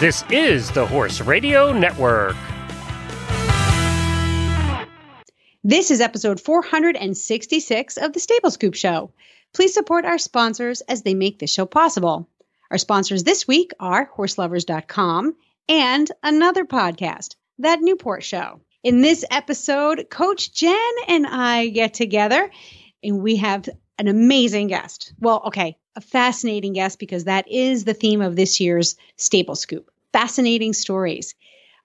This is the Horse Radio Network. This is episode 466 of the Stable Scoop Show. Please support our sponsors as they make this show possible. Our sponsors this week are horselovers.com and another podcast, That Newport Show. In this episode, Coach Jen and I get together and we have an amazing guest. Well, okay, a fascinating guest because that is the theme of this year's Stable Scoop fascinating stories.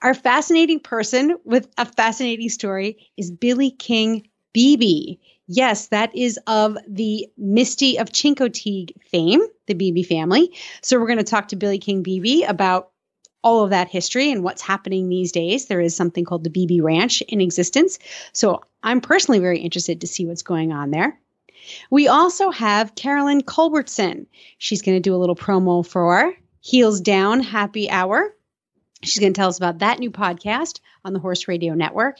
Our fascinating person with a fascinating story is Billy King Beebe. Yes, that is of the Misty of Chincoteague fame, the Beebe family. So we're going to talk to Billy King Beebe about all of that history and what's happening these days. There is something called the Beebe Ranch in existence. So I'm personally very interested to see what's going on there. We also have Carolyn Culbertson. She's going to do a little promo for Heels Down Happy Hour. She's going to tell us about that new podcast on the Horse Radio Network.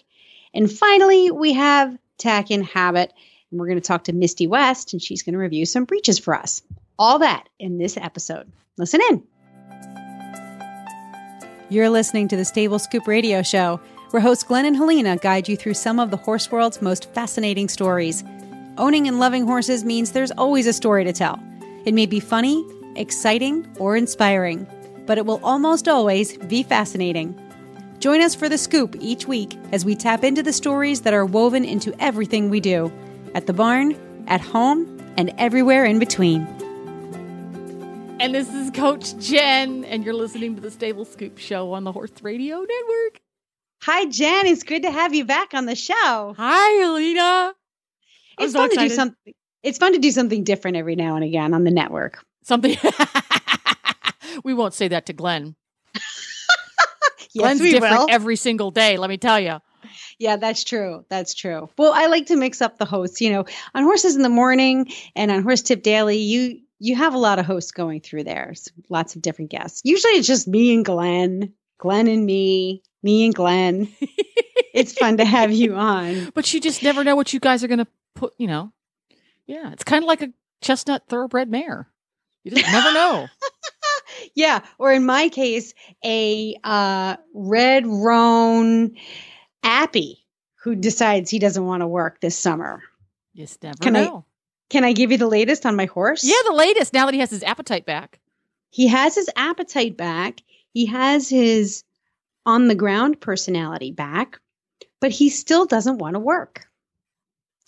And finally, we have Tack and Habit, and we're going to talk to Misty West, and she's going to review some breeches for us. All that in this episode. Listen in. You're listening to the Stable Scoop Radio Show, where hosts Glenn and Helena guide you through some of the horse world's most fascinating stories. Owning and loving horses means there's always a story to tell. It may be funny, exciting, or inspiring, but it will almost always be fascinating. Join us for the scoop each week as we tap into the stories that are woven into everything we do at the barn, at home, and everywhere in between. And this is Coach Jen, and you're listening to the Stable Scoop Show on the Horse Radio Network. Hi, Jen. It's good to have you back on the show. Hi, Helena. It's so fun excited. to do something. It's fun to do something different every now and again on the network. Something. we won't say that to Glenn. yes, Glenn's we different will. every single day. Let me tell you. Yeah, that's true. That's true. Well, I like to mix up the hosts. You know, on Horses in the Morning and on Horse Tip Daily, you you have a lot of hosts going through there. So lots of different guests. Usually it's just me and Glenn, Glenn and me, me and Glenn. it's fun to have you on. But you just never know what you guys are going to put, you know. Yeah, it's kind of like a chestnut thoroughbred mare. You just never know. yeah, or in my case, a uh, red roan appy who decides he doesn't want to work this summer. Just never Can know. I can I give you the latest on my horse? Yeah, the latest. Now that he has his appetite back. He has his appetite back. He has his on the ground personality back, but he still doesn't want to work.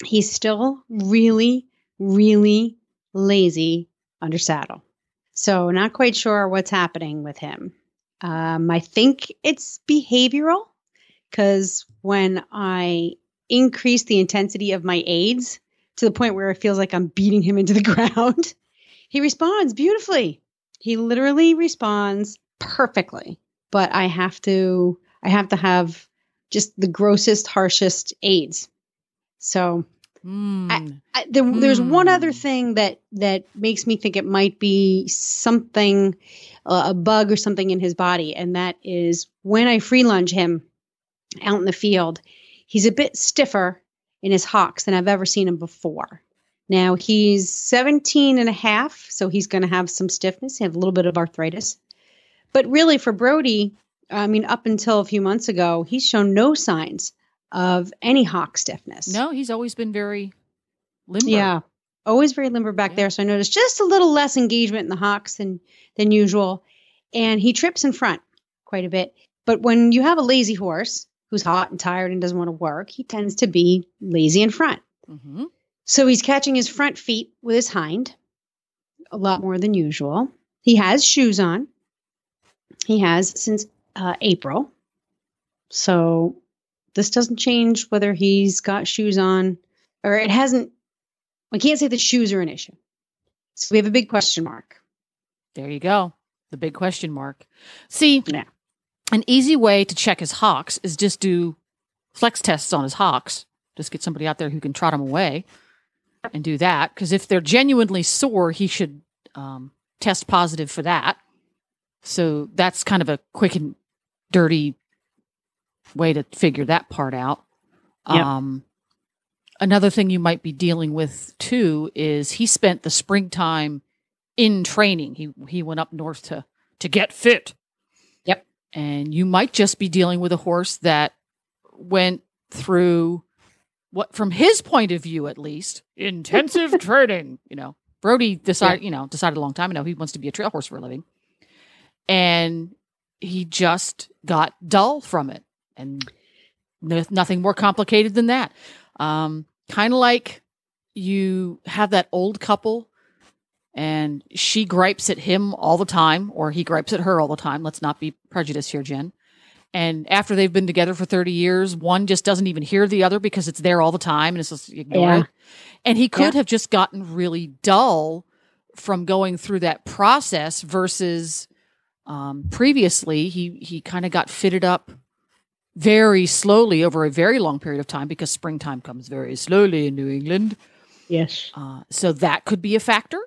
He's still really, really lazy under saddle. So, not quite sure what's happening with him. Um, I think it's behavioral because when I increase the intensity of my aids to the point where it feels like I'm beating him into the ground, he responds beautifully. He literally responds perfectly. But I have to, I have to have just the grossest, harshest aids. So Mm. I, I, there, there's one other Hmm. thing that that makes me think it might be something, uh, a bug or something in his body, and that is when I free lunge him out in the field, he's a bit stiffer in his hocks than I've ever seen him before. Now he's 17 and a half, so he's going to have some stiffness, have a little bit of arthritis. But really, for Brody, I mean, up until a few months ago, he's shown no signs of any hock stiffness. no, he's always been very limber. Yeah. Always very limber back Yeah. there. So I noticed just a little less engagement in the hocks than than usual. And he trips in front quite a bit. But when you have a lazy horse who's hot and tired and doesn't want to work, he tends to be lazy in front. hmm So he's catching his front feet with his hind a lot more than usual. He has shoes on. He has since uh, April. So this doesn't change whether he's got shoes on or it hasn't. We can't say the shoes are an issue. So we have a big question mark. There you go. The big question mark. See, Yeah. an easy way to check his hocks is just do flex tests on his hocks. Just get somebody out there who can trot him away and do that. Because if they're genuinely sore, he should um, test positive for that. So that's kind of a quick and dirty way to figure that part out. Yep. Um, another thing you might be dealing with too is he spent the springtime in training. He he went up north to to get fit, Yep. And you might just be dealing with a horse that went through what, from his point of view at least, intensive training. You know, Brody decided, you know, decided a long time ago he wants to be a trail horse for a living. And he just got dull from it. And no, nothing more complicated than that. Um, kind of like you have that old couple and she gripes at him all the time, or he gripes at her all the time. Let's not be prejudiced here, Jen. And after they've been together for 30 years, one just doesn't even hear the other because it's there all the time and it's just ignored. Yeah. And he could yeah. have just gotten really dull from going through that process versus um, previously he he kind of got fitted up very slowly over a very long period of time because springtime comes very slowly in New England. Yes. Uh, so that could be a factor.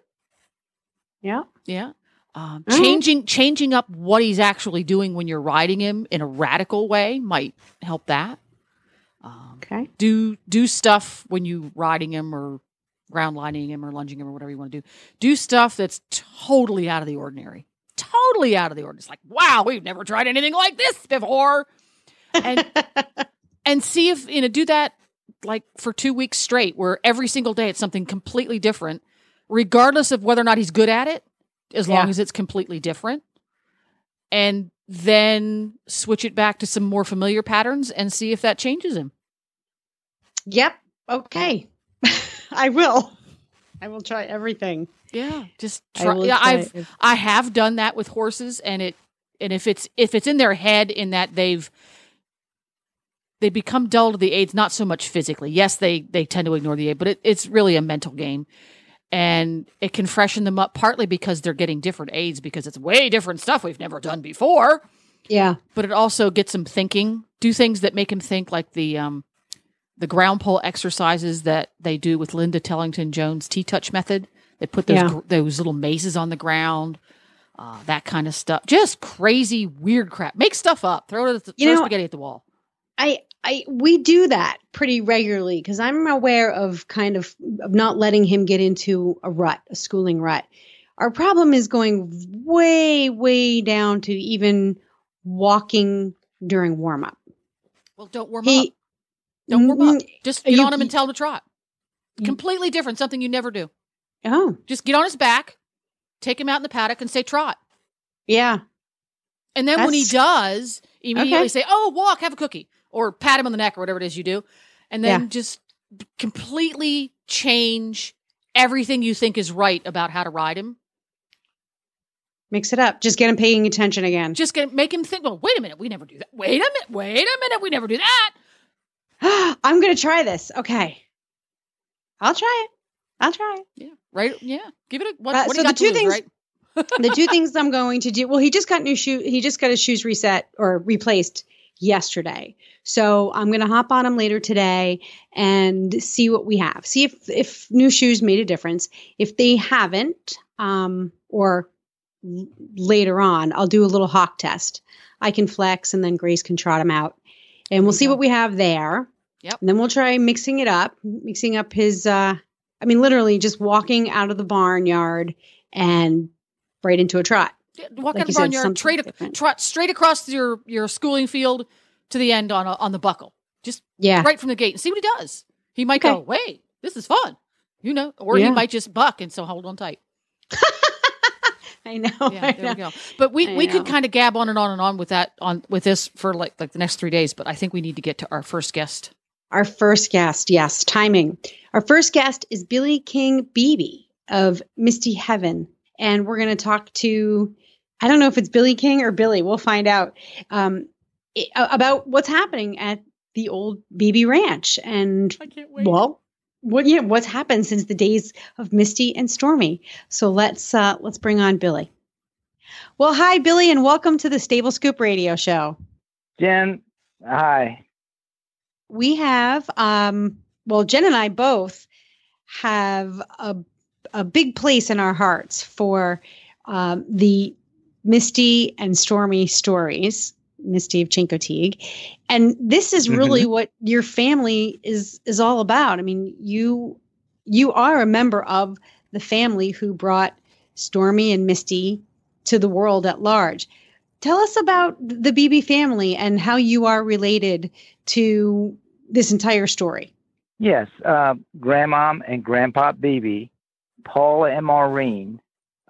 Yeah. Yeah. Um, mm-hmm. Changing changing up what he's actually doing when you're riding him in a radical way might help that. Um, okay. Do do stuff when you're riding him or ground lining him or lunging him or whatever you want to do. Do stuff that's totally out of the ordinary. Totally out of the ordinary. It's like, wow, we've never tried anything like this before and and see if you know do that like for two weeks straight, where every single day it's something completely different, regardless of whether or not he's good at it, as yeah. long as it's completely different, and then switch it back to some more familiar patterns and see if that changes him. Yep. Okay. I will. I will try everything. Yeah, just try. Yeah, I've it. I have done that with horses, and it and if it's if it's in their head in that they've they become dull to the aids, not so much physically. Yes, they they tend to ignore the aid, but it, it's really a mental game. And it can freshen them up partly because they're getting different aids because it's way different stuff we've never done before. Yeah. But it also gets them thinking, do things that make them think like the um the ground pole exercises that they do with Linda Tellington Jones T touch method. They put those yeah. those little mazes on the ground. Uh, that kind of stuff. Just crazy, weird crap. Make stuff up. Throw it at the, throw know, spaghetti at the wall. I I we do that pretty regularly because I'm aware of kind of, of not letting him get into a rut, a schooling rut. Our problem is going way, way down to even walking during warm up. Well, don't warm he, up. Don't warm up. Just get you, on him and tell him to trot. Mm. Completely different, something you never do. Oh. Just get on his back, take him out in the paddock and say trot. Yeah. And then That's, when he does, immediately okay. say, Oh, walk, have a cookie or pat him on the neck or whatever it is you do, and then yeah. just completely change everything you think is right about how to ride him. Mix it up. Just get him paying attention again. Just get make him think. Well, wait a minute. We never do that. Wait a minute. Wait a minute. We never do that. I'm going to try this. Okay. I'll try it. I'll try it. Yeah. Right. Yeah. Give it a. What, uh, what so the two lose, things. Right? the two things I'm going to do. Well, he just got new shoe. He just got his shoes reset or replaced yesterday. So I'm going to hop on them later today and see what we have. See if if new shoes made a difference. If they haven't, um, or l- later on, I'll do a little hock test. I can flex, and then Grace can trot them out, and we'll see what we have there. Yep. And then we'll try mixing it up, mixing up his. Uh, I mean, literally just walking out of the barnyard and right into a trot walk like out of the barnyard, trade, trot straight across your your schooling field to the end on a, on the buckle. Just yeah, right from the gate and see what he does. He might okay. go, wait, this is fun, you know, or yeah. he might just buck and so hold on tight. I know. Yeah, I there know. we go. But we, we could kind of gab on and on and on with that on with this for like like the next three days. But I think we need to get to our first guest. Our first guest, yes, timing. Our first guest is Billy King Beebe of Misty Heaven, and we're going to talk to I don't know if it's Billy King or Billy. We'll find out um, it, about what's happening at the old Beebe Ranch and well, what yeah, what's happened since the days of Misty and Stormy. So let's uh, let's bring on Billy. Well, hi Billy, and welcome to the Stable Scoop Radio Show. Jen, hi. We have um, well, Jen and I both have a a big place in our hearts for um, the Misty and Stormy stories, Misty of Chincoteague. And this is really mm-hmm. what your family is is all about. I mean, you you are a member of the family who brought Stormy and Misty to the world at large. tell us about the Beebe family and how you are related to this entire story. Yes, uh, Grandmom and Grandpa Beebe, Paula and Maureen,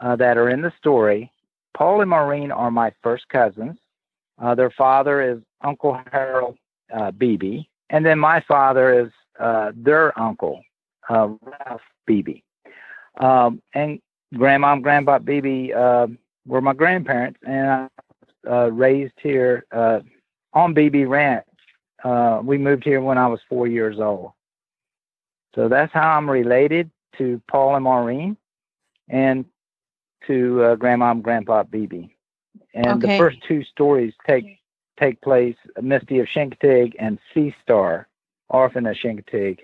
uh, that are in the story. Paul and Maureen are my first cousins. Uh, their father is Uncle Harold uh, Beebe, and then my father is uh, their uncle, uh, Ralph Beebe. Um, and Grandma and Grandpa Beebe uh, were my grandparents, and I was uh, raised here on Beebe Ranch. We moved here when I was four years old. So that's how I'm related to Paul and Maureen and to uh, Grandma and Grandpa Beebe. And Okay. the first two stories take take place Misty of Chincoteague and Sea Star, Orphan of Chincoteague,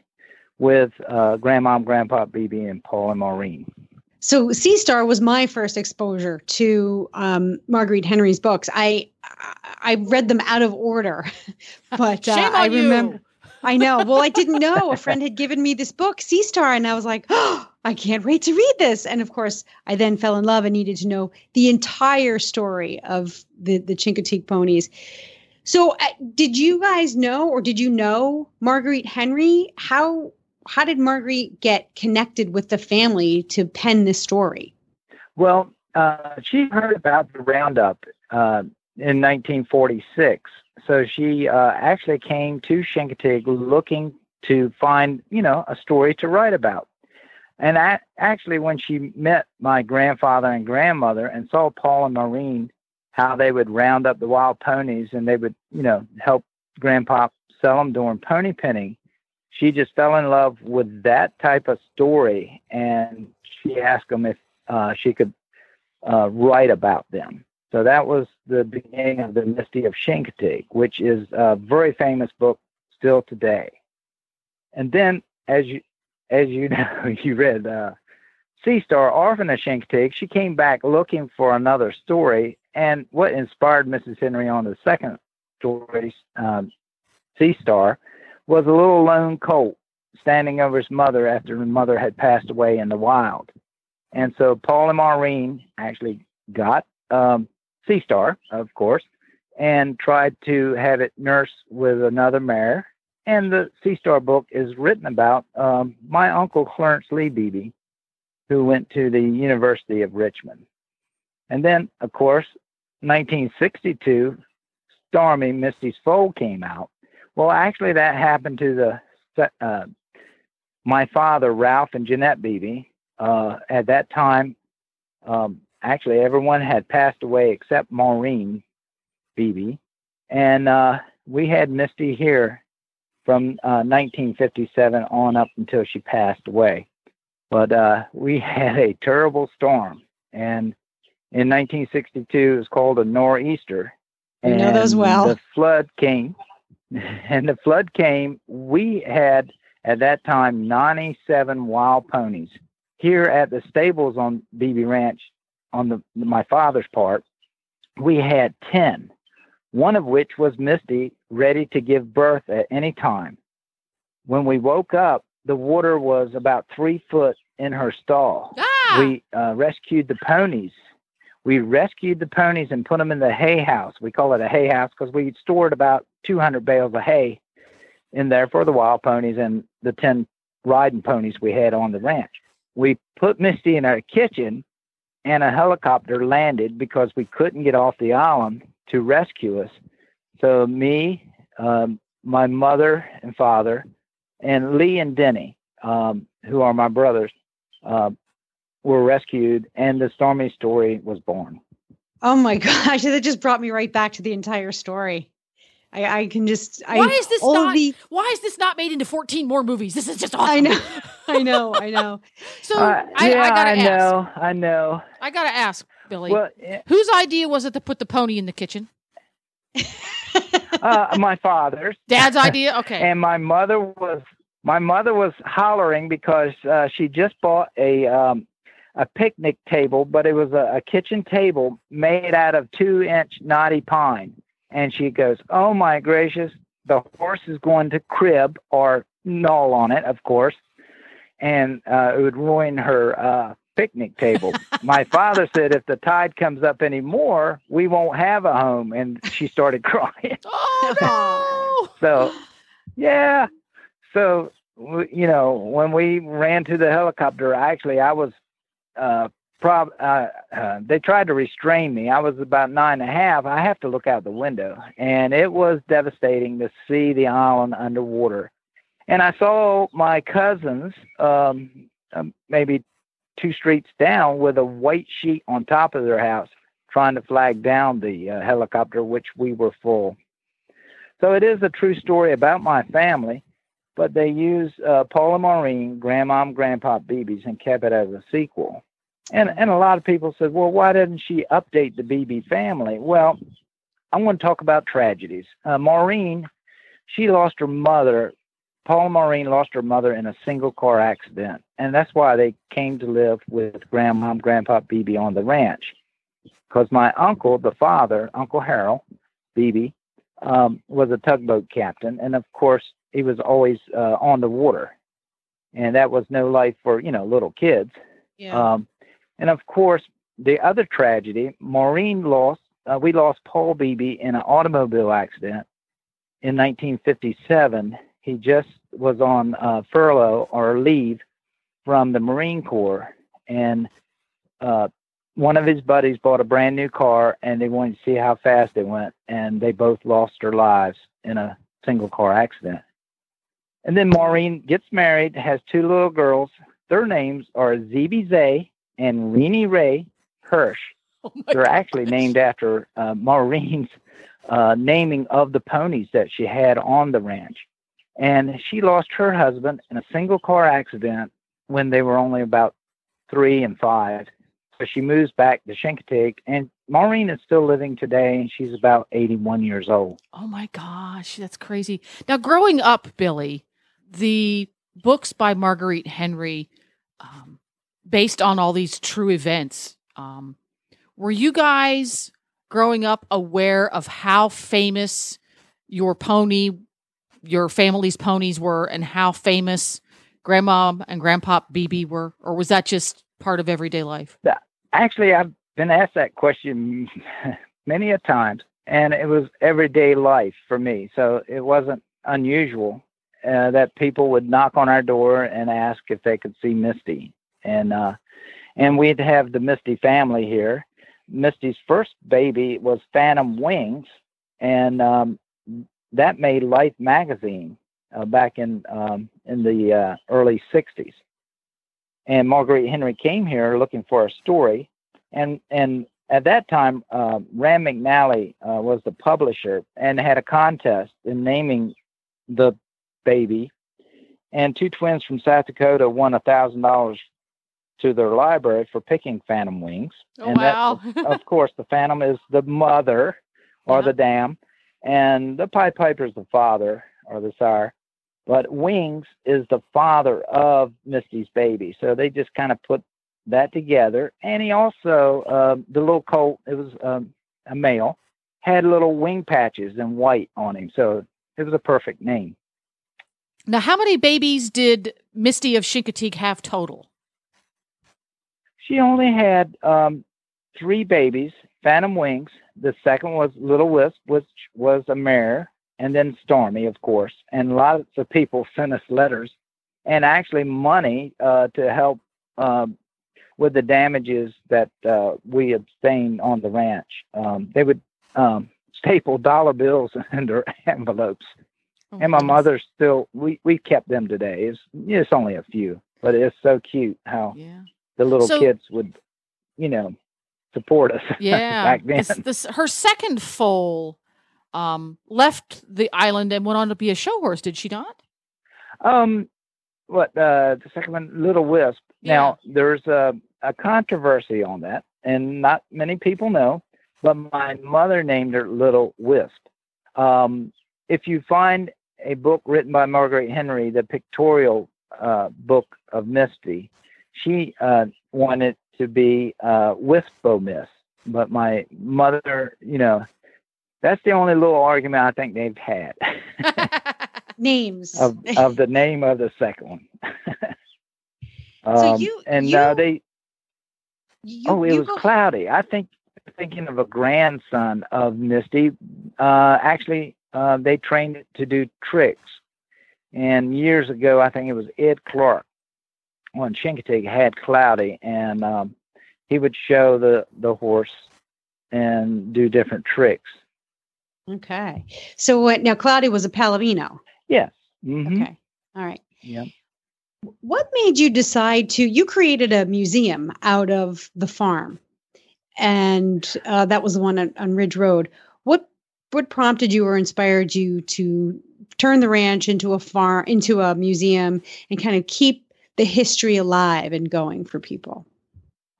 with uh, Grandma and Grandpa Beebe and Paul and Maureen. So Sea Star was my first exposure to um, Marguerite Henry's books. I I read them out of order, but uh, Shame on I you. I know. Well, I didn't know. A friend had given me this book, Sea Star, and I was like, oh, I can't wait to read this. And of course, I then fell in love and needed to know the entire story of the the Chincoteague ponies. So, uh, did you guys know, or did you know Marguerite Henry? How how did Marguerite get connected with the family to pen this story? Well, uh, she heard about the roundup uh, in 1946. So she uh, actually came to Chincoteague looking to find, you know, a story to write about. And actually, when she met my grandfather and grandmother and saw Paul and Maureen, how they would round up the wild ponies and they would, you know, help Grandpa sell them during pony penning, she just fell in love with that type of story. And she asked them if uh, she could uh, write about them. So that was the beginning of the Misty of Chincoteague, which is a very famous book still today. And then, as you as you know, you read uh, Sea Star, Orphan of Chincoteague. She came back looking for another story, and what inspired Mrs. Henry on the second story, um, Sea Star, was a little lone colt standing over his mother after the mother had passed away in the wild. And so Paul and Maureen actually got um, Sea Star, of course, and tried to have it nurse with another mare. And the Sea Star book is written about um, my uncle Clarence Lee Beebe, who went to the University of Richmond. And then, of course, 1962, Stormy Misty's Foal came out. Well, actually, that happened to the uh, my father, Ralph and Jeanette Beebe. Uh, at that time, um, actually, everyone had passed away except Maureen Beebe, and uh, we had Misty here from uh, 1957 on up until she passed away. But uh, we had a terrible storm, and in 1962, it was called a nor'easter. I know those and well. The flood came, and the flood came. We had at that time 97 wild ponies here at the stables on Beebe Ranch on the my father's part. We had 10, one of which was Misty, ready to give birth at any time. When we woke up, the water was about three foot in her stall. Ah! We uh, rescued the ponies. We rescued the ponies and put them in the hay house. We call it a hay house because we stored about 200 bales of hay in there for the wild ponies and the 10 riding ponies we had on the ranch. We put Misty in our kitchen and a helicopter landed because we couldn't get off the island to rescue us. So me, um, my mother and father, and Lee and Denny, um, who are my brothers, uh, were rescued, and the Stormy story was born. Oh my gosh, that just brought me right back to the entire story. I, I can just. I, Why is this all not? the- Why is this not made into fourteen more movies? This is just awesome. I know, I know, I know. So Uh, I, yeah, I gotta I ask. know, I know. I gotta ask Billy. Well, Whose idea was it to put the pony in the kitchen? uh, my father's. Dad's idea. Okay. and my mother was my mother was hollering because uh, she just bought a um, a picnic table, but it was a, a kitchen table made out of two inch knotty pine. And she goes, "Oh my gracious, the horse is going to crib or null on it, of course, and uh, it would ruin her uh, picnic table. My father said, if the tide comes up anymore, we won't have a home. And she started crying. Oh no! So, yeah. So, you know, when we ran to the helicopter, actually, I was, uh, prob, uh, uh, they tried to restrain me. I was about nine and a half. I have to look out the window, and it was devastating to see the island underwater. And I saw my cousins, um, um, maybe two streets down, with a white sheet on top of their house, trying to flag down the uh, helicopter, which we were full. So it is a true story about my family, but they used uh, Paula Maureen, Grandma and Grandpa Beebe's, and kept it as a sequel. And and a lot of people said, well, why didn't she update the Beebe family? Well, I want to talk about tragedies. Uh, Maureen, she lost her mother. Paula Maureen lost her mother in a single car accident, and that's why they came to live with Grandma and Grandpa Beebe on the ranch. Because my uncle, the father, Uncle Harold Beebe, um, was a tugboat captain, and of course he was always uh, on the water, and that was no life for you know little kids. Yeah. Um, and of course, the other tragedy, Maureen lost. Uh, we lost Paul Beebe in an automobile accident in 1957. He just was on uh, furlough or leave from the Marine Corps, and uh, one of his buddies bought a brand new car, and they wanted to see how fast it went, and they both lost their lives in a single car accident. And then Maureen gets married, has two little girls. Their names are Zeeby Zay and Renee Ray Hirsch. Oh They're actually named after uh, Maureen's uh, naming of the ponies that she had on the ranch. And she lost her husband in a single car accident when they were only about three and five. So she moves back to Chincoteague, and Maureen is still living today, and she's about 81 years old. Oh my gosh, that's crazy. Now, growing up, Billy, the books by Marguerite Henry, um, based on all these true events, um, were you guys growing up aware of how famous your pony, your family's ponies were, and how famous Grandma and Grandpa Beebe were, or was that just part of everyday life? Actually, I've been asked that question many a times, and it was everyday life for me. So it wasn't unusual uh, that people would knock on our door and ask if they could see Misty, and uh, and we'd have the Misty family here. Misty's first baby was Phantom Wings, and um, that made Life magazine uh, back in um, in the uh, early '60s and Marguerite Henry came here looking for a story, and and at that time, uh, Rand McNally uh, was the publisher and had a contest in naming the baby, and two twins from South Dakota won a thousand dollars to their library for picking Phantom Wings, Oh, and wow. that, of course, the Phantom is the mother or Yeah. the dam, and the Pied Piper is the father or the sire. But Wings is the father of Misty's baby. So they just kind of put that together. And he also, uh, the little colt, it was um, a male, had little wing patches in white on him. So it was a perfect name. Now, how many babies did Misty of Chincoteague have total? She only had um, three babies, Phantom Wings. The second was Little Wisp, which was a mare, and then Stormy, of course. And lots of people sent us letters and actually money uh, to help um, with the damages that uh, we obtained on the ranch. Um, they would um, staple dollar bills in their envelopes. Oh, And my goodness. mother still, we, we kept them today. It's, it's only a few, but it's so cute how Yeah. The little So- kids would, you know, support us Yeah. back then. This, her second foal um, left the island and went on to be a show horse, did she not? Um, what uh, the second one, Little Wisp. Now there's a, a controversy on that, and not many people know, but my mother named her Little Wisp. Um, if you find a book written by Margaret Henry, the pictorial uh, book of Misty, she uh, wanted to be uh, Wispo Miss, but my mother, you know, that's the only little argument I think they've had. Names. of of the name of the second one. So Um, you- and you- uh, they You, oh, it was go- cloudy. I think thinking of a grandson of Misty. Uh, actually, uh, they trained it to do tricks. And years ago, I think it was Ed Clark on Chincoteague had Cloudy, and um, he would show the the horse and do different tricks. Okay. So what now Cloudy was a Palomino. Yes. hmm Okay. All right. Yeah. What made you decide to you created a museum out of the farm? And uh, that was the one on, on Ridge Road. What what prompted you or inspired you to turn the ranch into a farm into a museum and kind of keep the history alive and going for people?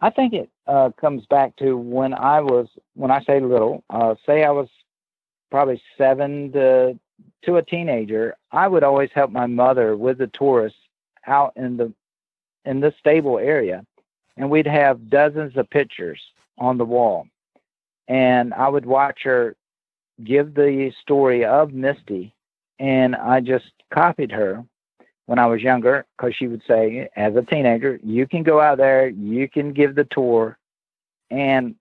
I think it uh, comes back to when I was, when I say little, uh, say I was probably seven to to a teenager. I would always help my mother with the tourists out in the in the stable area, and we'd have dozens of pictures on the wall, and I would watch her give the story of Misty, and I just copied her when I was younger because she would say, as a teenager, you can go out there, you can give the tour. And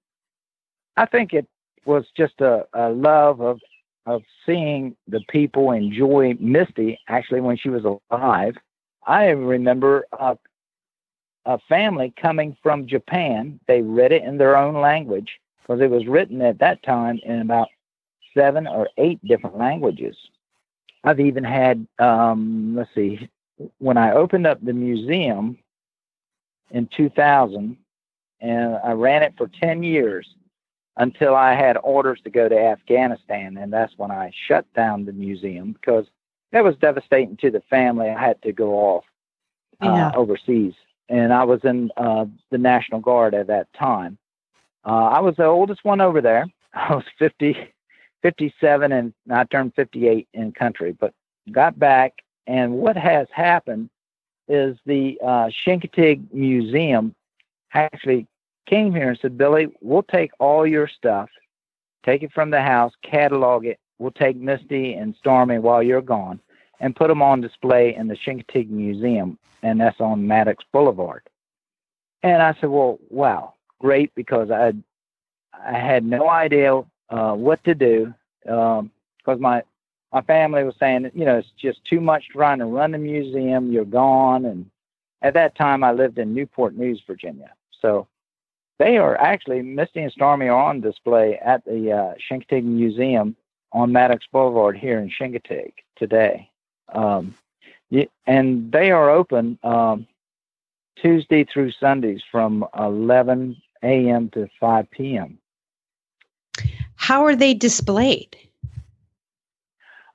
I think it was just a, a love of, of seeing the people enjoy Misty actually when she was alive. I remember a, a family coming from Japan. They read it in their own language because it was written at that time in about seven or eight different languages. I've even had, um, let's see, when I opened up the museum in 2000, and I ran it for 10 years until I had orders to go to Afghanistan, and that's when I shut down the museum because that was devastating to the family. I had to go off uh, Yeah. overseas, and I was in uh, the National Guard at that time. Uh, I was the oldest one over there. I was 50, 57, and I turned 58 in country, but got back. And what has happened is the uh, Museum actually came here and said, Billy, we'll take all your stuff, take it from the house, catalog it. We'll take Misty and Stormy while you're gone and put them on display in the Chincoteague Museum, and that's on Maddox Boulevard. And I said, well, wow, great, because I I had no idea uh, what to do because my my family was saying, you know, it's just too much trying to run the museum. You're gone, and at that time I lived in Newport News, Virginia. So they are actually Misty and Stormy are on display at the uh, Museum on Maddox Boulevard here in Chincoteague today. Um, and they are open um, Tuesday through Sundays from 11 a.m. to 5 p.m. How are they displayed?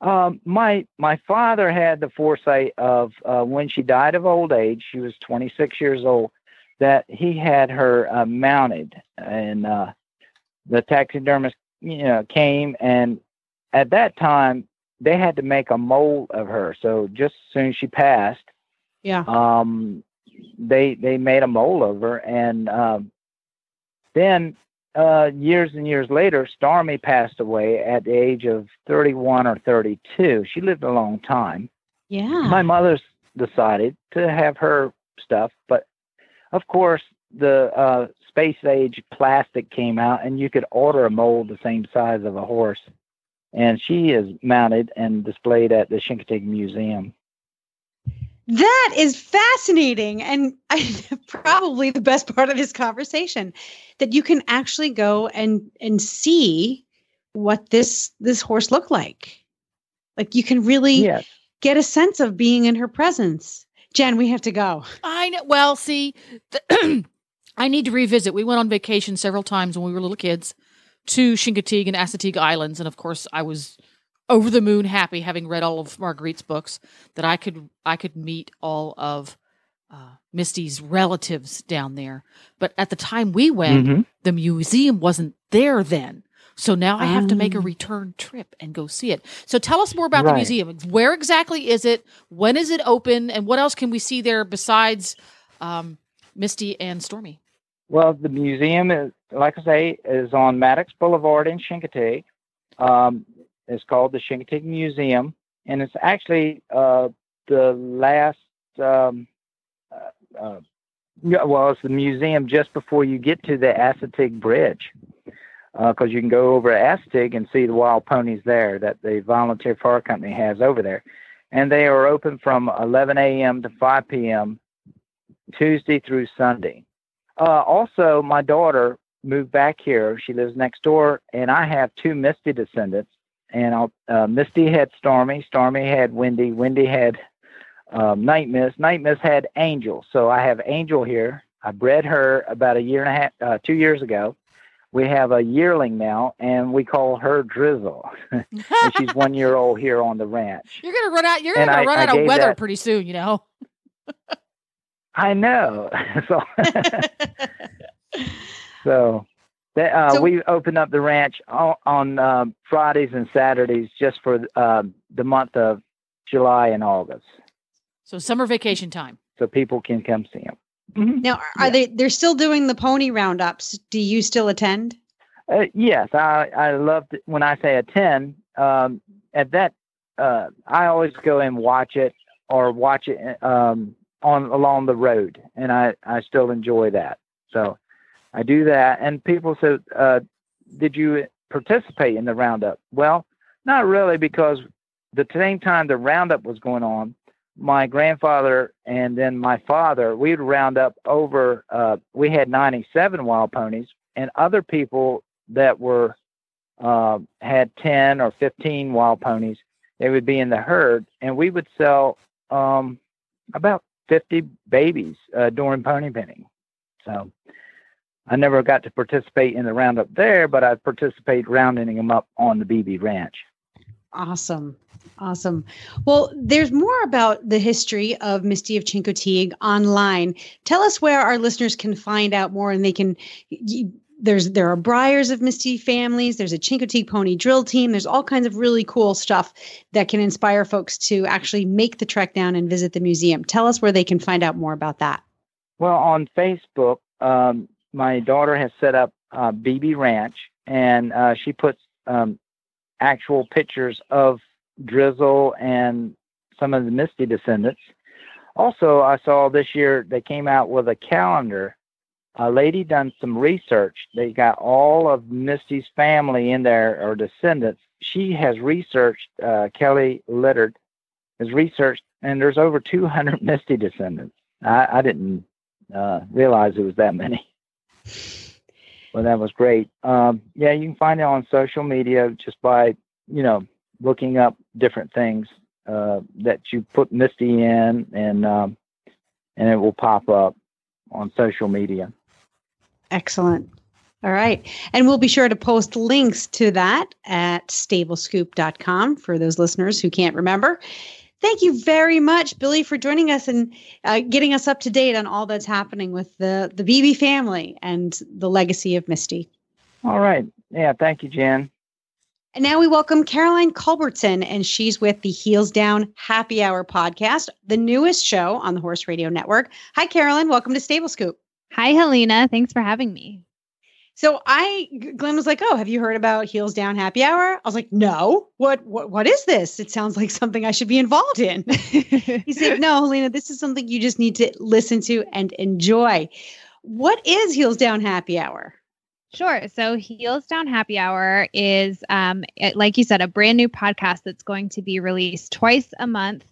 Um, my my father had the foresight of uh, when she died of old age. She was 26 years old. That he had her uh, mounted, and uh, the taxidermist, you know, came and at that time they had to make a mold of her. So just as soon as she passed, Yeah. um, they they made a mold of her, and um, then uh, years and years later, Stormy passed away at the age of 31 or 32. She lived a long time. Yeah. My mother's decided to have her stuff, but of course, the uh, space age plastic came out, and you could order a mold the same size of a horse. And she is mounted and displayed at the Chincoteague Museum. That is fascinating and I, probably the best part of this conversation that you can actually go and and see what this this horse looked like. Like you can really Yes. get a sense of being in her presence. Jen, we have to go. I know. Well, see, th- I need to revisit. We went on vacation several times when we were little kids to Chincoteague and Assateague Islands, and of course, I was over the moon happy having read all of Marguerite's books that I could I could meet all of uh, Misty's relatives down there. But at the time we went, Mhm. the museum wasn't there then. So now I have to make a Ah. return trip and go see it. So tell us more about the museum. Where exactly is it? When is it open? And what else can we see there besides um, Misty and Stormy? Well, the museum is, like I say, is on Maddox Boulevard in Chincoteague. Um, it's called the Chincoteague Museum, and it's actually uh, the last um, uh, uh, well, it's the museum just before you get to the Assateague Bridge, because uh, you can go over Assateague and see the wild ponies there that the Volunteer Fire Company has over there, and they are open from 11 a.m. to 5 p.m. Tuesday through Sunday. Uh, also, my daughter moved back here. She lives next door, and I have two Misty descendants. And I'll, uh, Misty had Stormy, Stormy had Wendy, Wendy had um, Night Miss. Night Miss had Angel. So I have Angel here. I bred her about a year and a half, uh, two years ago. We have a yearling now, and we call her Drizzle. and she's one year old here on the ranch. You're gonna run out. You're gonna run I out of weather that, pretty soon. You know. I know. so, so that, uh, so, we opened up the ranch on, on uh, Fridays and Saturdays just for uh, the month of July and August. So summer vacation time. So people can come see them. Mm-hmm. Now, are yeah. they? They're still doing the pony roundups. Do you still attend? Uh, yes, I I love to, when I say attend. Um, at that, uh, I always go and watch it or watch it um, on along the road, and I I still enjoy that. So I do that, and people said, uh, "Did you participate in the roundup?" Well, not really, because the same time the roundup was going on, my grandfather and then my father, we'd round up over, uh, we had 97 wild ponies, and other people that were, uh, had 10 or 15 wild ponies, they would be in the herd, and we would sell um, about 50 babies uh, during pony penning. So I never got to participate in the roundup there, but I participate rounding them up on the Beebe Ranch. Awesome. Awesome. Well, there's more about the history of Misty of Chincoteague online. Tell us where our listeners can find out more and they can there's there are briars of Misty families, there's a Chincoteague pony drill team, there's all kinds of really cool stuff that can inspire folks to actually make the trek down and visit the museum. Tell us where they can find out more about that. Well, on Facebook, um, my daughter has set up uh, Beebe Ranch, and uh, she puts um, actual pictures of Drizzle and some of the Misty descendants. Also, I saw this year they came out with a calendar. A lady done some research. They got all of Misty's family in there or descendants. She has researched. Uh, Kelly Leonard has researched, and there's over 200 Misty descendants. I, I didn't uh, realize it was that many. Well, that was great. Um, yeah, you can find it on social media just by you know looking up different things uh, that you put Misty in, and um, and it will pop up on social media. Excellent. All right. And we'll be sure to post links to that at stablescoop.com for those listeners who can't remember. Thank you very much, Billy, for joining us and uh, getting us up to date on all that's happening with the, the Beebe family and the legacy of Misty. All right. Yeah. Thank you, Jan. And now we welcome Caroline Culbertson, and she's with the Heels Down Happy Hour podcast, the newest show on the Horse Radio Network. Hi, Caroline. Welcome to Stable Scoop. Hi, Helena. Thanks for having me. So I, Glenn was like, "Oh, have you heard about Heels Down Happy Hour?" I was like, "No. What? What? What is this? It sounds like something I should be involved in." he said, "No, Helena. This is something you just need to listen to and enjoy." What is Heels Down Happy Hour? Sure. So, Heels Down Happy Hour is, um, it, like you said, a brand new podcast that's going to be released twice a month.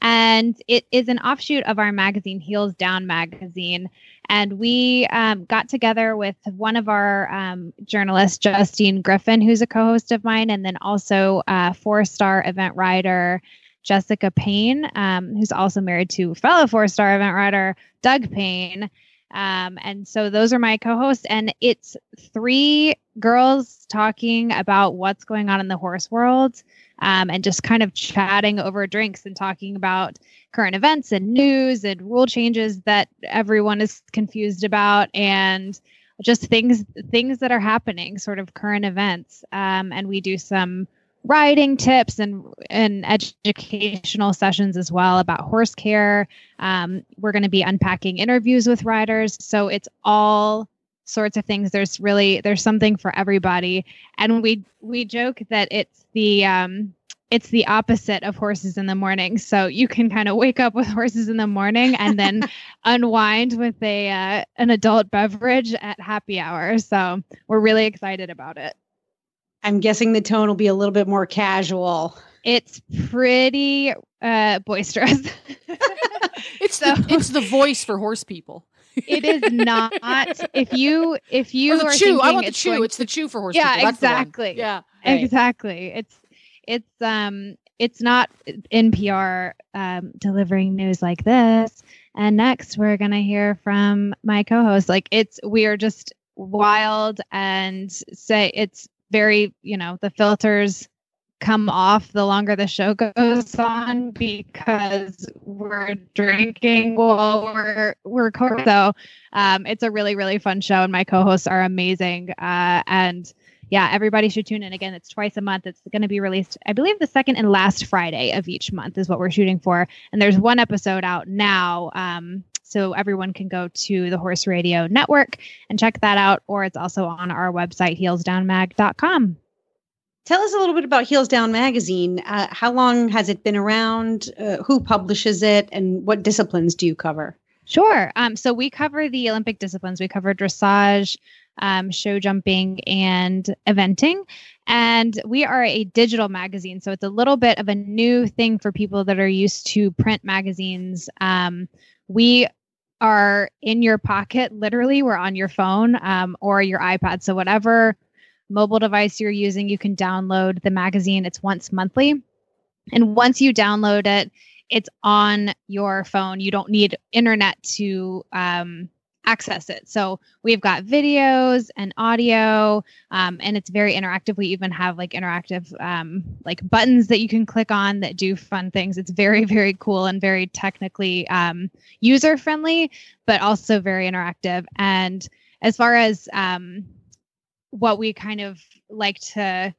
And it is an offshoot of our magazine, Heels Down Magazine. And we um, got together with one of our um, journalists, Justine Griffin, who's a co host of mine, and then also uh, four star event rider Jessica Payne, um, who's also married to fellow four star event rider Doug Payne. Um, and so those are my co-hosts, and it's three girls talking about what's going on in the horse world, um, and just kind of chatting over drinks and talking about current events and news and rule changes that everyone is confused about, and just things things that are happening, sort of current events. Um, and we do some riding tips and and educational sessions as well about horse care. Um, we're going to be unpacking interviews with riders, so it's all sorts of things. There's really there's something for everybody, and we we joke that it's the um, it's the opposite of horses in the morning. So you can kind of wake up with horses in the morning and then unwind with a uh, an adult beverage at happy hour. So we're really excited about it. I'm guessing the tone will be a little bit more casual. It's pretty uh, boisterous. it's so, the it's the voice for horse people. It is not. If you if you or the are chew, I want the it's chew. going It's the chew for horse Yeah, people. Exactly. Yeah, Right. exactly. It's it's um it's not NPR um, delivering news like this. And next, we're gonna hear from my co-host. Like it's we are just wild and say it's very you know the filters come off the longer the show goes on because we're drinking while we're we're co- so um, it's a really really fun show and my co-hosts are amazing. Uh, and yeah everybody should tune in again. It's twice a month. It's going to be released i believe the second and last friday of each month is what we're shooting for. And there's one episode out now um, so everyone can go to the horse radio network and check that out or it's also on our website heelsdownmag.com Tell us a little bit about Heels Down Magazine. Uh, how long has it been around? Uh, who publishes it? And what disciplines do you cover? Sure. Um, so we cover the Olympic disciplines. We cover dressage, um, show jumping, and eventing. And we are a digital magazine. So it's a little bit of a new thing for people that are used to print magazines. Um, we are in your pocket, literally, we're on your phone um, or your iPad. So whatever mobile device you're using, you can download the magazine. It's once monthly. And once you download it, it's on your phone. You don't need internet to um, access it. So we've got videos and audio, um, and it's very interactive. We even have like interactive um, like buttons that you can click on that do fun things. It's very very cool and very technically um, user friendly, but also very interactive. And as far as um, what we kind of like to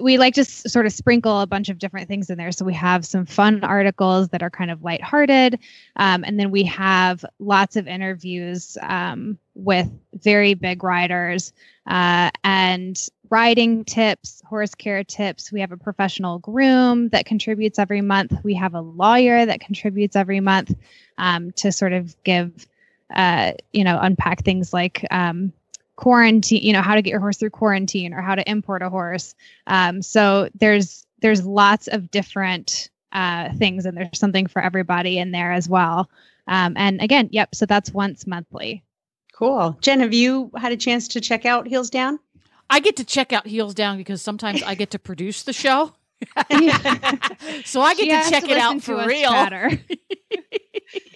we like to sort of sprinkle a bunch of different things in there. So we have some fun articles that are kind of lighthearted, um, and then we have lots of interviews um, with very big riders uh, and riding tips, horse care tips. We have a professional groom that contributes every month. We have a lawyer that contributes every month um, to sort of give, uh, you know, unpack things like um, quarantine you know how to get your horse through quarantine or how to import a horse um, so there's there's lots of different uh, things and there's something for everybody in there as well um, and again yep so that's once monthly Cool. Jen, have you had a chance to check out Heels Down? I get to check out Heels Down because sometimes I get to produce the show. so I get She to check to it out for real.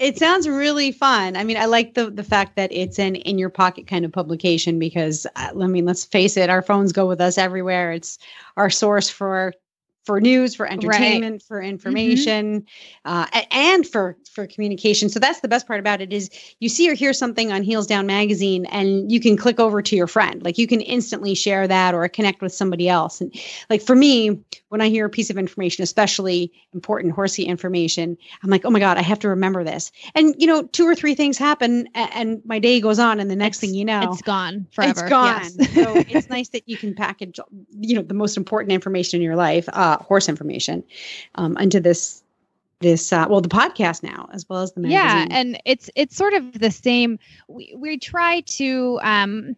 it sounds really fun. I mean, I like the the fact that it's an in your pocket kind of publication because uh, I mean, let's face it, our phones go with us everywhere. It's our source for for news, for entertainment, for information, uh, and for for communication. So that's the best part about it is you see or hear something on Heels Down magazine, and you can click over to your friend. Like you can instantly share that or connect with somebody else. And like for me, when I hear a piece of information, especially important horsey information, I'm like, oh my god, I have to remember this. And you know, two or three things happen, a- and my day goes on, and the next thing you know, it's gone forever it's gone. Yes. so it's nice that you can package, you know, the most important information in your life, uh, horse information, um, into this, this, uh, well, the podcast now as well as the magazine. yeah and it's it's sort of the same we, we try to um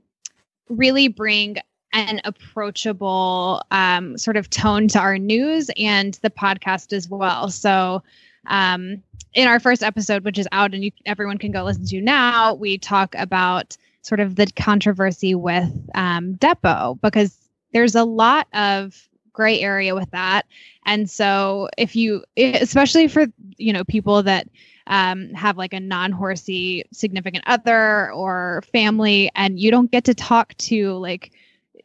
really bring an approachable um sort of tone to our news and the podcast as well so um in our first episode which is out and you everyone can go listen to now we talk about sort of the controversy with um Depo because there's a lot of gray area with that. And so if you especially for you know people that um, have like a non-horsey significant other or family and you don't get to talk to like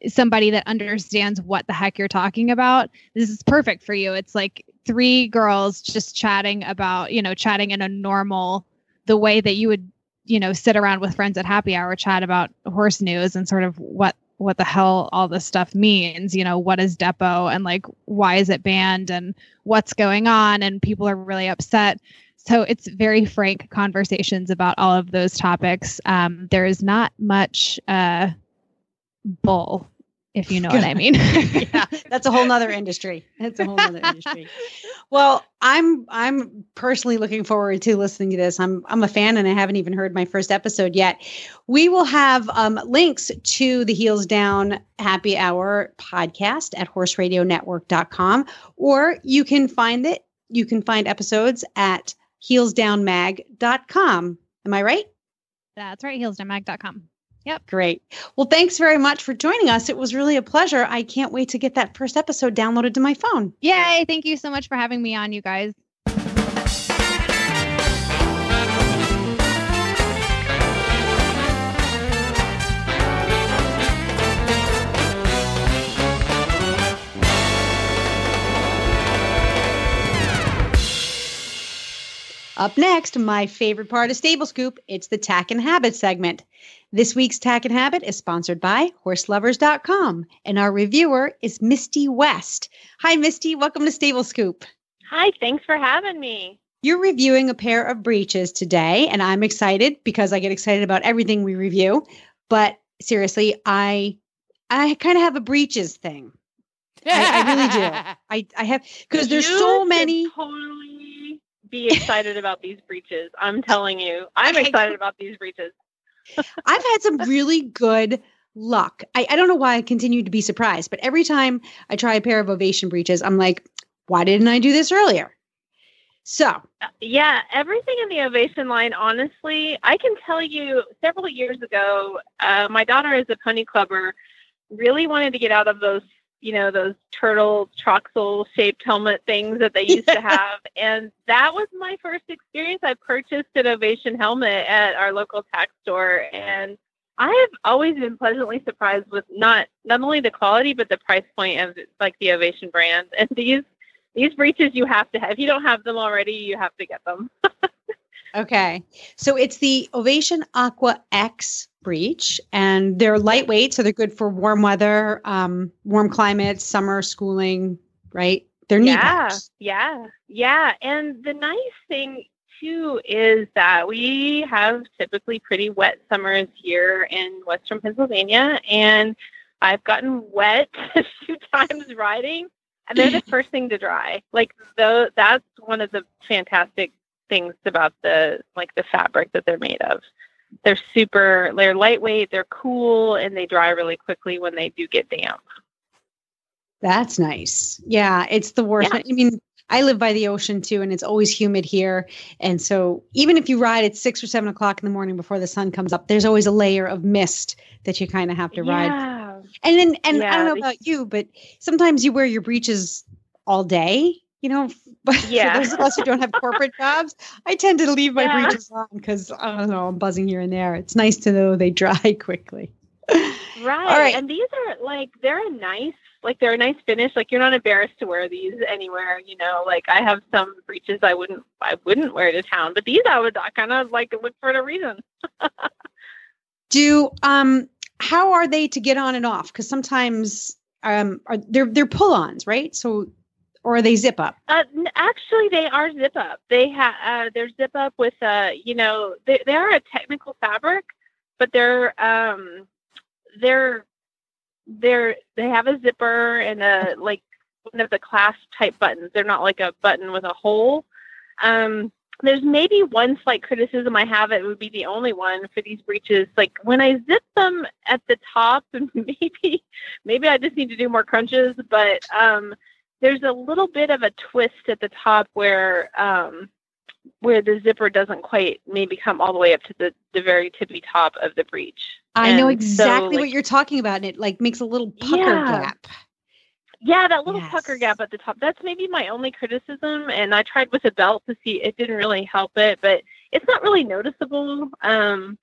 somebody that understands what the heck you're talking about this is perfect for you. It's like three girls just chatting about you know chatting in a normal the way that you would you know sit around with friends at happy hour chat about horse news and sort of what what the hell all this stuff means you know what is Depo and like why is it banned and what's going on? And people are really upset. So it's very frank conversations about all of those topics. Um, there is not much uh, bull if you know what I mean. yeah, that's a whole nother industry. That's a whole nother industry. Well, I'm I'm personally looking forward to listening to this. I'm I'm a fan, and I haven't even heard my first episode yet. We will have um, links to the Heels Down Happy Hour podcast at horseradionetwork.com, or you can find it. You can find episodes at heelsdownmag.com. Am I right? That's right, heelsdownmag.com. Yep. Great. Well, thanks very much for joining us. It was really a pleasure. I can't wait to get that first episode downloaded to my phone. Yay. Thank you so much for having me on, you guys. Up next, my favorite part of Stable Scoop, it's the Tack and Habit segment. This week's Tack and Habit is sponsored by horselovers.com, and our reviewer is Misty West. Hi, Misty. Welcome to Stable Scoop. Hi, thanks for having me. You're reviewing a pair of breeches today, and I'm excited because I get excited about everything we review. But seriously, I I kind of have a breeches thing. I, I really do. I, I have because there's You so many. Totally be excited about these breeches. I'm telling you, I'm excited about these breeches. I've had some really good luck. I, I don't know why I continue to be surprised, but every time I try a pair of ovation breeches, I'm like, why didn't I do this earlier? So, Uh, Yeah, everything in the Ovation line, honestly, I can tell you several years ago, uh, my daughter is a pony clubber, really wanted to get out of those, you know, those turtle troxel shaped helmet things that they used to have. And that was my first experience. I purchased an Ovation helmet at our local tack store. And I have always been pleasantly surprised with not not only the quality but the price point of like the Ovation brand. And these these breeches you have to have. If you don't have them already, you have to get them. okay. So it's the Ovation Aqua X breech, and they're lightweight, so they're good for warm weather, um, warm climates, summer schooling, right? They're knee yeah, yeah, yeah. And the nice thing too is that we have typically pretty wet summers here in Western Pennsylvania, and I've gotten wet a few times riding, and they're the first thing to dry. Like though, that's one of the fantastic things about the like the fabric that they're made of. They're super. They're lightweight. They're cool, and they dry really quickly when they do get damp. That's nice. Yeah, it's the worst. Yeah. I mean, I live by the ocean too, and it's always humid here. And so, even if you ride at six or seven o'clock in the morning before the sun comes up, there's always a layer of mist that you kind of have to ride. Yeah. And then, and I don't know about you, but sometimes you wear your breeches all day. You know, but Yeah. for those of us who don't have corporate jobs, I tend to leave my Yeah. breeches on because I don't know, I'm buzzing here and there. It's nice to know they dry quickly. Right. All right. And these are like they're a nice like they're a nice finish. Like you're not embarrassed to wear these anywhere, you know. Like I have some breeches I wouldn't I wouldn't wear to town, but these I would kind of like look for a reason. Do um how are they to get on and off? Because sometimes um are they're they're pull-ons, right? So or are they zip up? Uh, actually, they are zip up. They have uh, they're zip up with uh, you know, they they are a technical fabric, but they're um, they're they're they have a zipper and a like one of the clasp type buttons. They're not like a button with a hole. Um, there's maybe one slight criticism I have. It would be the only one for these breeches. Like when I zip them at the top, and maybe maybe I just need to do more crunches, but um there's a little bit of a twist at the top where um, where the zipper doesn't quite maybe come all the way up to the, the very tippy top of the breech. I know And so, exactly what you're talking about, and it like makes a little pucker Yeah. gap. Yeah, that little pucker gap at the top. That's maybe my only criticism. And I tried with a belt to see it didn't really help it, but it's not really noticeable. Um,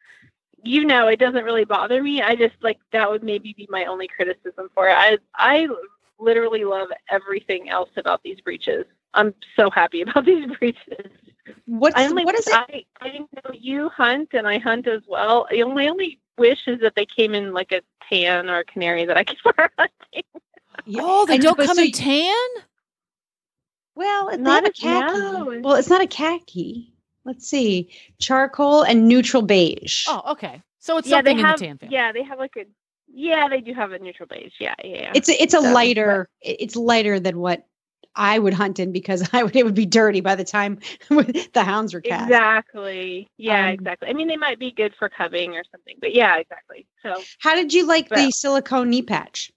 you know, it doesn't really bother me. I just like that would maybe be my only criticism for it. I I literally love everything else about these breeches. I'm so happy about these breeches. What's only what is it? I, I know you hunt and I hunt as well. My only only wish is that they came in like a tan or a canary that I could wear hunting. Oh, they don't come so in tan? Well, they Not a a- khaki. no. Well, it's not a khaki. Let's see, charcoal and neutral beige. Oh, okay. So it's yeah, they something in have the tan family. yeah, they have like a Yeah, they do have a neutral beige. Yeah, yeah. yeah. It's a, it's a So, lighter. It's lighter than what I would hunt in because I would it would be dirty by the time the hounds were cast. Exactly. Yeah, Um, exactly. I mean, they might be good for cubbing or something, but yeah, exactly. So, How did you like the silicone knee patch?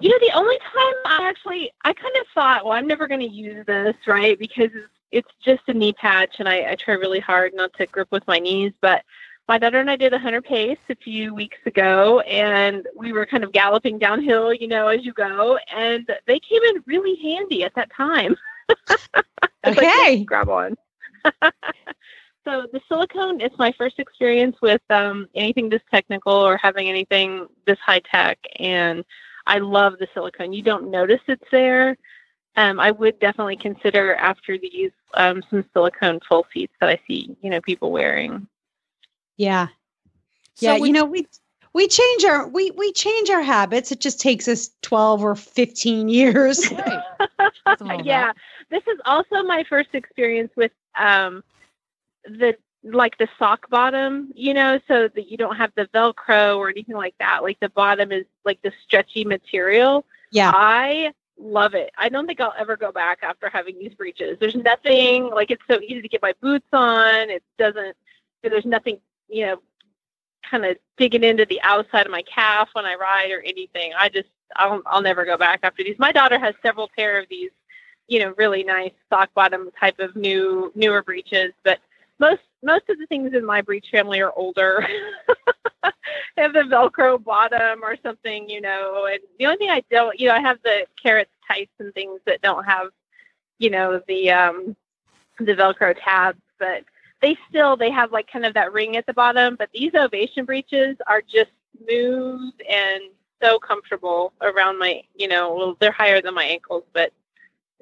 you know, the only time I actually, I kind of thought, well, I'm never going to use this, right? Because it's, it's just a knee patch, and I, I try really hard not to grip with my knees. But my daughter and I did a hunter pace a few weeks ago, and we were kind of galloping downhill, you know, as you go, and they came in really handy at that time. It's like, Okay. grab on. so the silicone is my first experience with um, anything this technical or having anything this high tech, and I love the silicone. You don't notice it's there. Um, I would definitely consider after these um, some silicone full seats that I see, you know, people wearing. Yeah. So Yeah, we- you know, we we change our we we change our habits. It just takes us 12 or 15 years. Right. Nothing wrong with yeah, this is also my first experience with um, the like the sock bottom, you know, so that you don't have the Velcro or anything like that. Like the bottom is like the stretchy material. Yeah. I love it. I don't think I'll ever go back after having these breeches. There's nothing like it's so easy to get my boots on. It doesn't. There's nothing, you know, kind of digging into the outside of my calf when I ride or anything. I just I'll I'll never go back after these. My daughter has several pair of these, you know, really nice sock bottom type of new newer breeches, but most most of the things in my breech family are older. they have the Velcro bottom or something, you know. And the only thing I don't, you know, I have the Kerrits tights and things that don't have, you know, the um the Velcro tabs, but they still they have like kind of that ring at the bottom. But these ovation breeches are just smooth and so comfortable around my, you know, well, they're higher than my ankles, but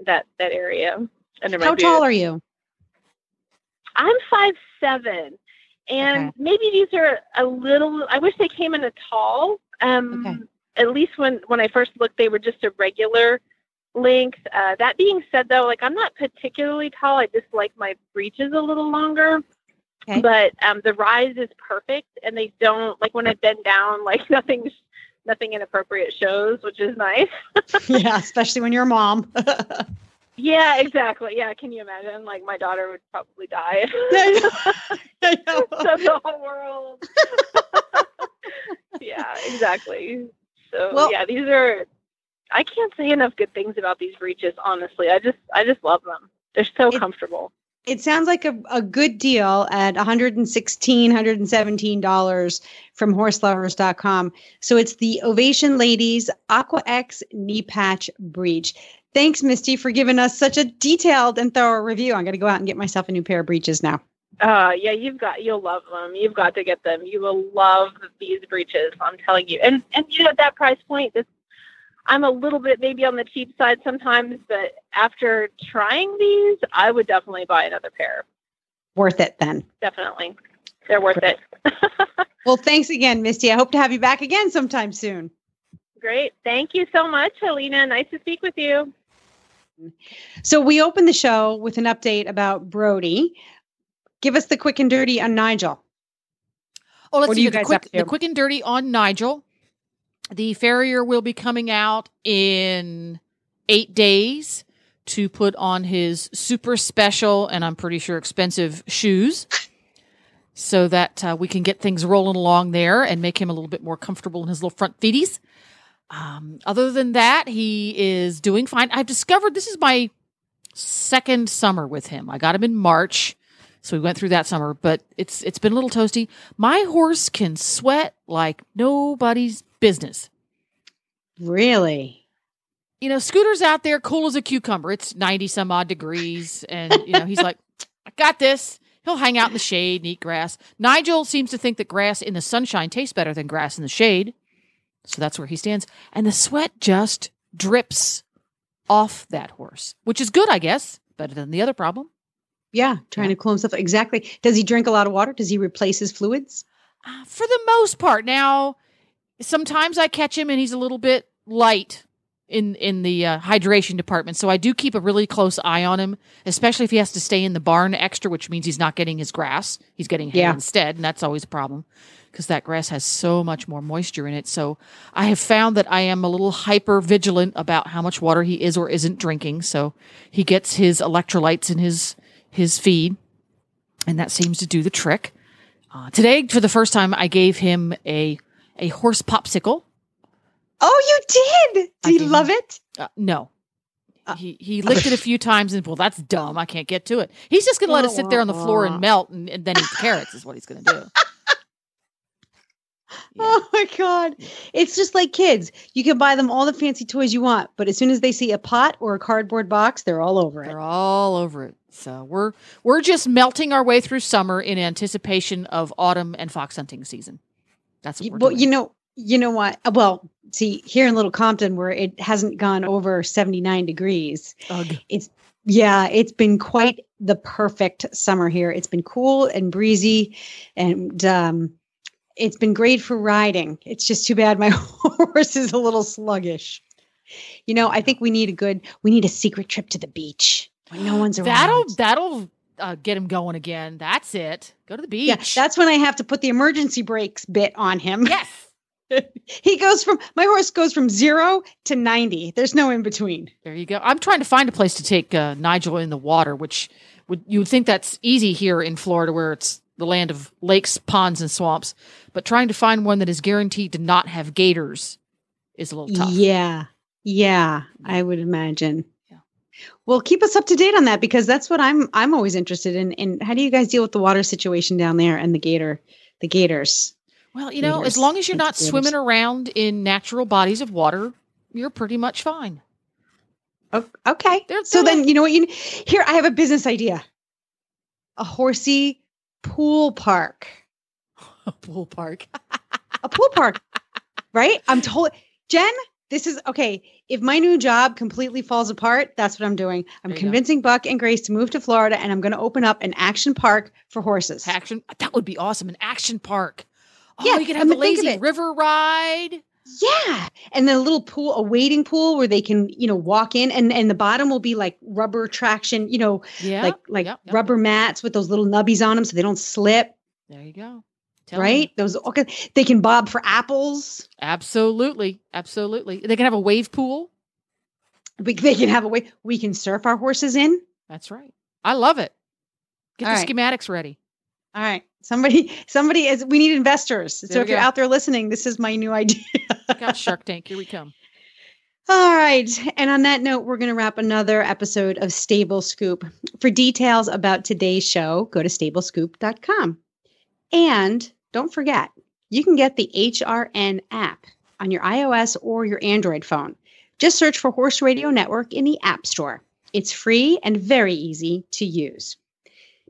that that area under my How boot. tall are you? I'm five seven, and Okay. maybe these are a little. I wish they came in a tall. Um, Okay. At least when when I first looked, they were just a regular length. Uh, that being said, though, like I'm not particularly tall. I just like my breeches a little longer. Okay. But um, the rise is perfect, and they don't like when I bend down, like nothing's nothing inappropriate shows, which is nice. yeah, especially when you're a mom. Yeah, exactly. Yeah, can you imagine? Like my daughter would probably die. I know. to the whole world. yeah, exactly. So Well- yeah, these are. I can't say enough good things about these breeches. Honestly, I just I just love them. They're so It- comfortable. It sounds like a, a good deal at $116, $117 from horselovers.com. So it's the Ovation Ladies Aqua X knee patch breech. Thanks, Misty, for giving us such a detailed and thorough review. I'm going to go out and get myself a new pair of breeches now. Uh, yeah, you've got you'll love them. You've got to get them. You will love these breeches. I'm telling you. And and you know at that price point, this I'm a little bit maybe on the cheap side sometimes, but after trying these, I would definitely buy another pair. Worth it then. Definitely, they're worth it. Well, thanks again, Misty. I hope to have you back again sometime soon. Great. Thank you so much, Helena. Nice to speak with you. So we opened the show with an update about Brody. Give us the quick and dirty on Nigel. Oh, let's see. the quick, the quick and dirty on Nigel. The farrier will be coming out in eight days to put on his super special and I'm pretty sure expensive shoes, so that uh, we can get things rolling along there and make him a little bit more comfortable in his little front feeties. Um, other than that, he is doing fine. I've discovered this is my second summer with him. I got him in March. So we went through that summer, but it's it's been a little toasty. My horse can sweat like nobody's business. Really? You know, Scooter's out there cool as a cucumber. It's 90 some odd degrees and you know, he's like, "I got this." He'll hang out in the shade and eat grass. Nigel seems to think that grass in the sunshine tastes better than grass in the shade. So that's where he stands. And the sweat just drips off that horse, which is good, I guess. Better than the other problem. Yeah, trying to cool himself. Exactly. Does he drink a lot of water? Does he replace his fluids? Uh, for the most part. Now, sometimes I catch him and he's a little bit light in in the uh, hydration department, so I do keep a really close eye on him, especially if he has to stay in the barn extra, which means he's not getting his grass; he's getting hay Yeah. instead, and that's always a problem because that grass has so much more moisture in it. So I have found that I am a little hyper vigilant about how much water he is or isn't drinking. So he gets his electrolytes in his his feed, and that seems to do the trick. Uh, today, for the first time, I gave him a a horse popsicle. Oh, you did. I Did he love it? Uh, no. Uh, he he licked it a few times and well that's dumb I can't get to it. He's just going to let it sit there on the floor and melt and, and then eat carrots is what he's going to do. Yeah. Oh my god. It's just like kids. You can buy them all the fancy toys you want, but as soon as they see a pot or a cardboard box, they're all over it. They're all over it. So we're we're just melting our way through summer in anticipation of autumn and fox hunting season. That's what well, doing. you know, you know what? Uh, Well, see, here in Little Compton, where it hasn't gone over 79 degrees, Ugh. yeah, it's been quite the perfect summer here. It's been cool and breezy, and um, it's been great for riding. It's just too bad my horse is a little sluggish. You know, I think we need a good, we need a secret trip to the beach when no one's around. That'll that'll uh, get him going again. That's it. Go to the beach. yeah, that's when I have to put the emergency brakes bit on him. yes. he goes from my horse goes from zero to 90 there's no in between There you go. I'm trying to find a place to take uh, Nigel in the water, which would you would think that's easy here in Florida, where it's the land of lakes, ponds, and swamps. But trying to find one that is guaranteed to not have gators is a little tough. yeah yeah i would imagine. Well keep us up to date on that because that's what i'm i'm always interested in in how do you guys deal with the water situation down there and the gator the gators Well, you know, Gators. as long as you're not Gators. swimming around in natural bodies of water, you're pretty much fine. Okay They're- so they're then you know what you here i have a business idea a horsey pool park A pool park. a pool park, right? I'm told, Jen, this is okay. If my new job completely falls apart, that's what I'm doing. I'm go. convincing Buck and Grace to move to Florida, and I'm going to open up an action park for horses. Action. That would be awesome. An action park. Oh, Yeah, you could have mean, think of lazy river ride. Yeah, and then a little pool, a wading pool where they can, you know, walk in, and and the bottom will be like rubber traction, you know, Yeah. like like rubber mats with those little nubbies on them so they don't slip. There you go. Tell right? me. Those okay, they can bob for apples. Absolutely. Absolutely. They can have a wave pool. We, they can have a way. We can surf our horses in. That's right. I love it. Get All the right. schematics ready. All right. Somebody, somebody is, we need investors. There so if you're out there listening, this is my new idea. Got Shark Tank. Here we come. All right. And on that note, we're going to wrap another episode of Stable Scoop. For details about today's show, go to stablescoop.com. And don't forget, you can get the HRN app on your iOS or your Android phone. Just search for Horse Radio Network in the App Store. It's free and very easy to use.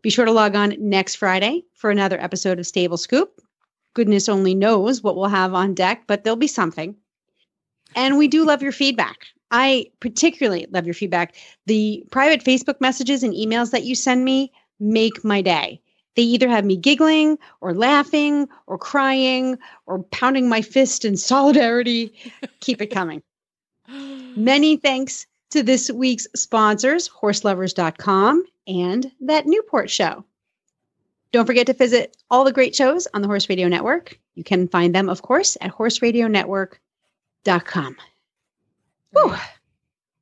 Be sure to log on next Friday for another episode of Stable Scoop. Goodness only knows what we'll have on deck, but there'll be something. And we do love your feedback. I particularly love your feedback. The private Facebook messages and emails that you send me make my day. They either have me giggling or laughing or crying or pounding my fist in solidarity. Keep it coming. Many thanks to this week's sponsors, horselovers.com and that Newport show. Don't forget to visit all the great shows on the Horse Radio Network. You can find them, of course, at horseradionetwork.com. Whew,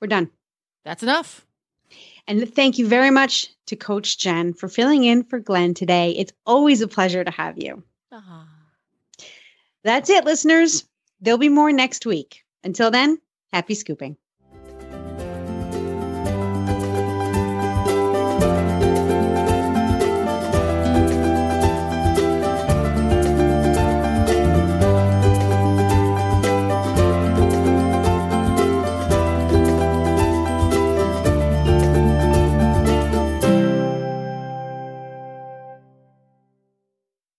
we're done. That's enough. And thank you very much to Coach Jen for filling in for Glenn today. It's always a pleasure to have you. Ah. That's it, listeners. There'll be more next week. Until then, happy scooping.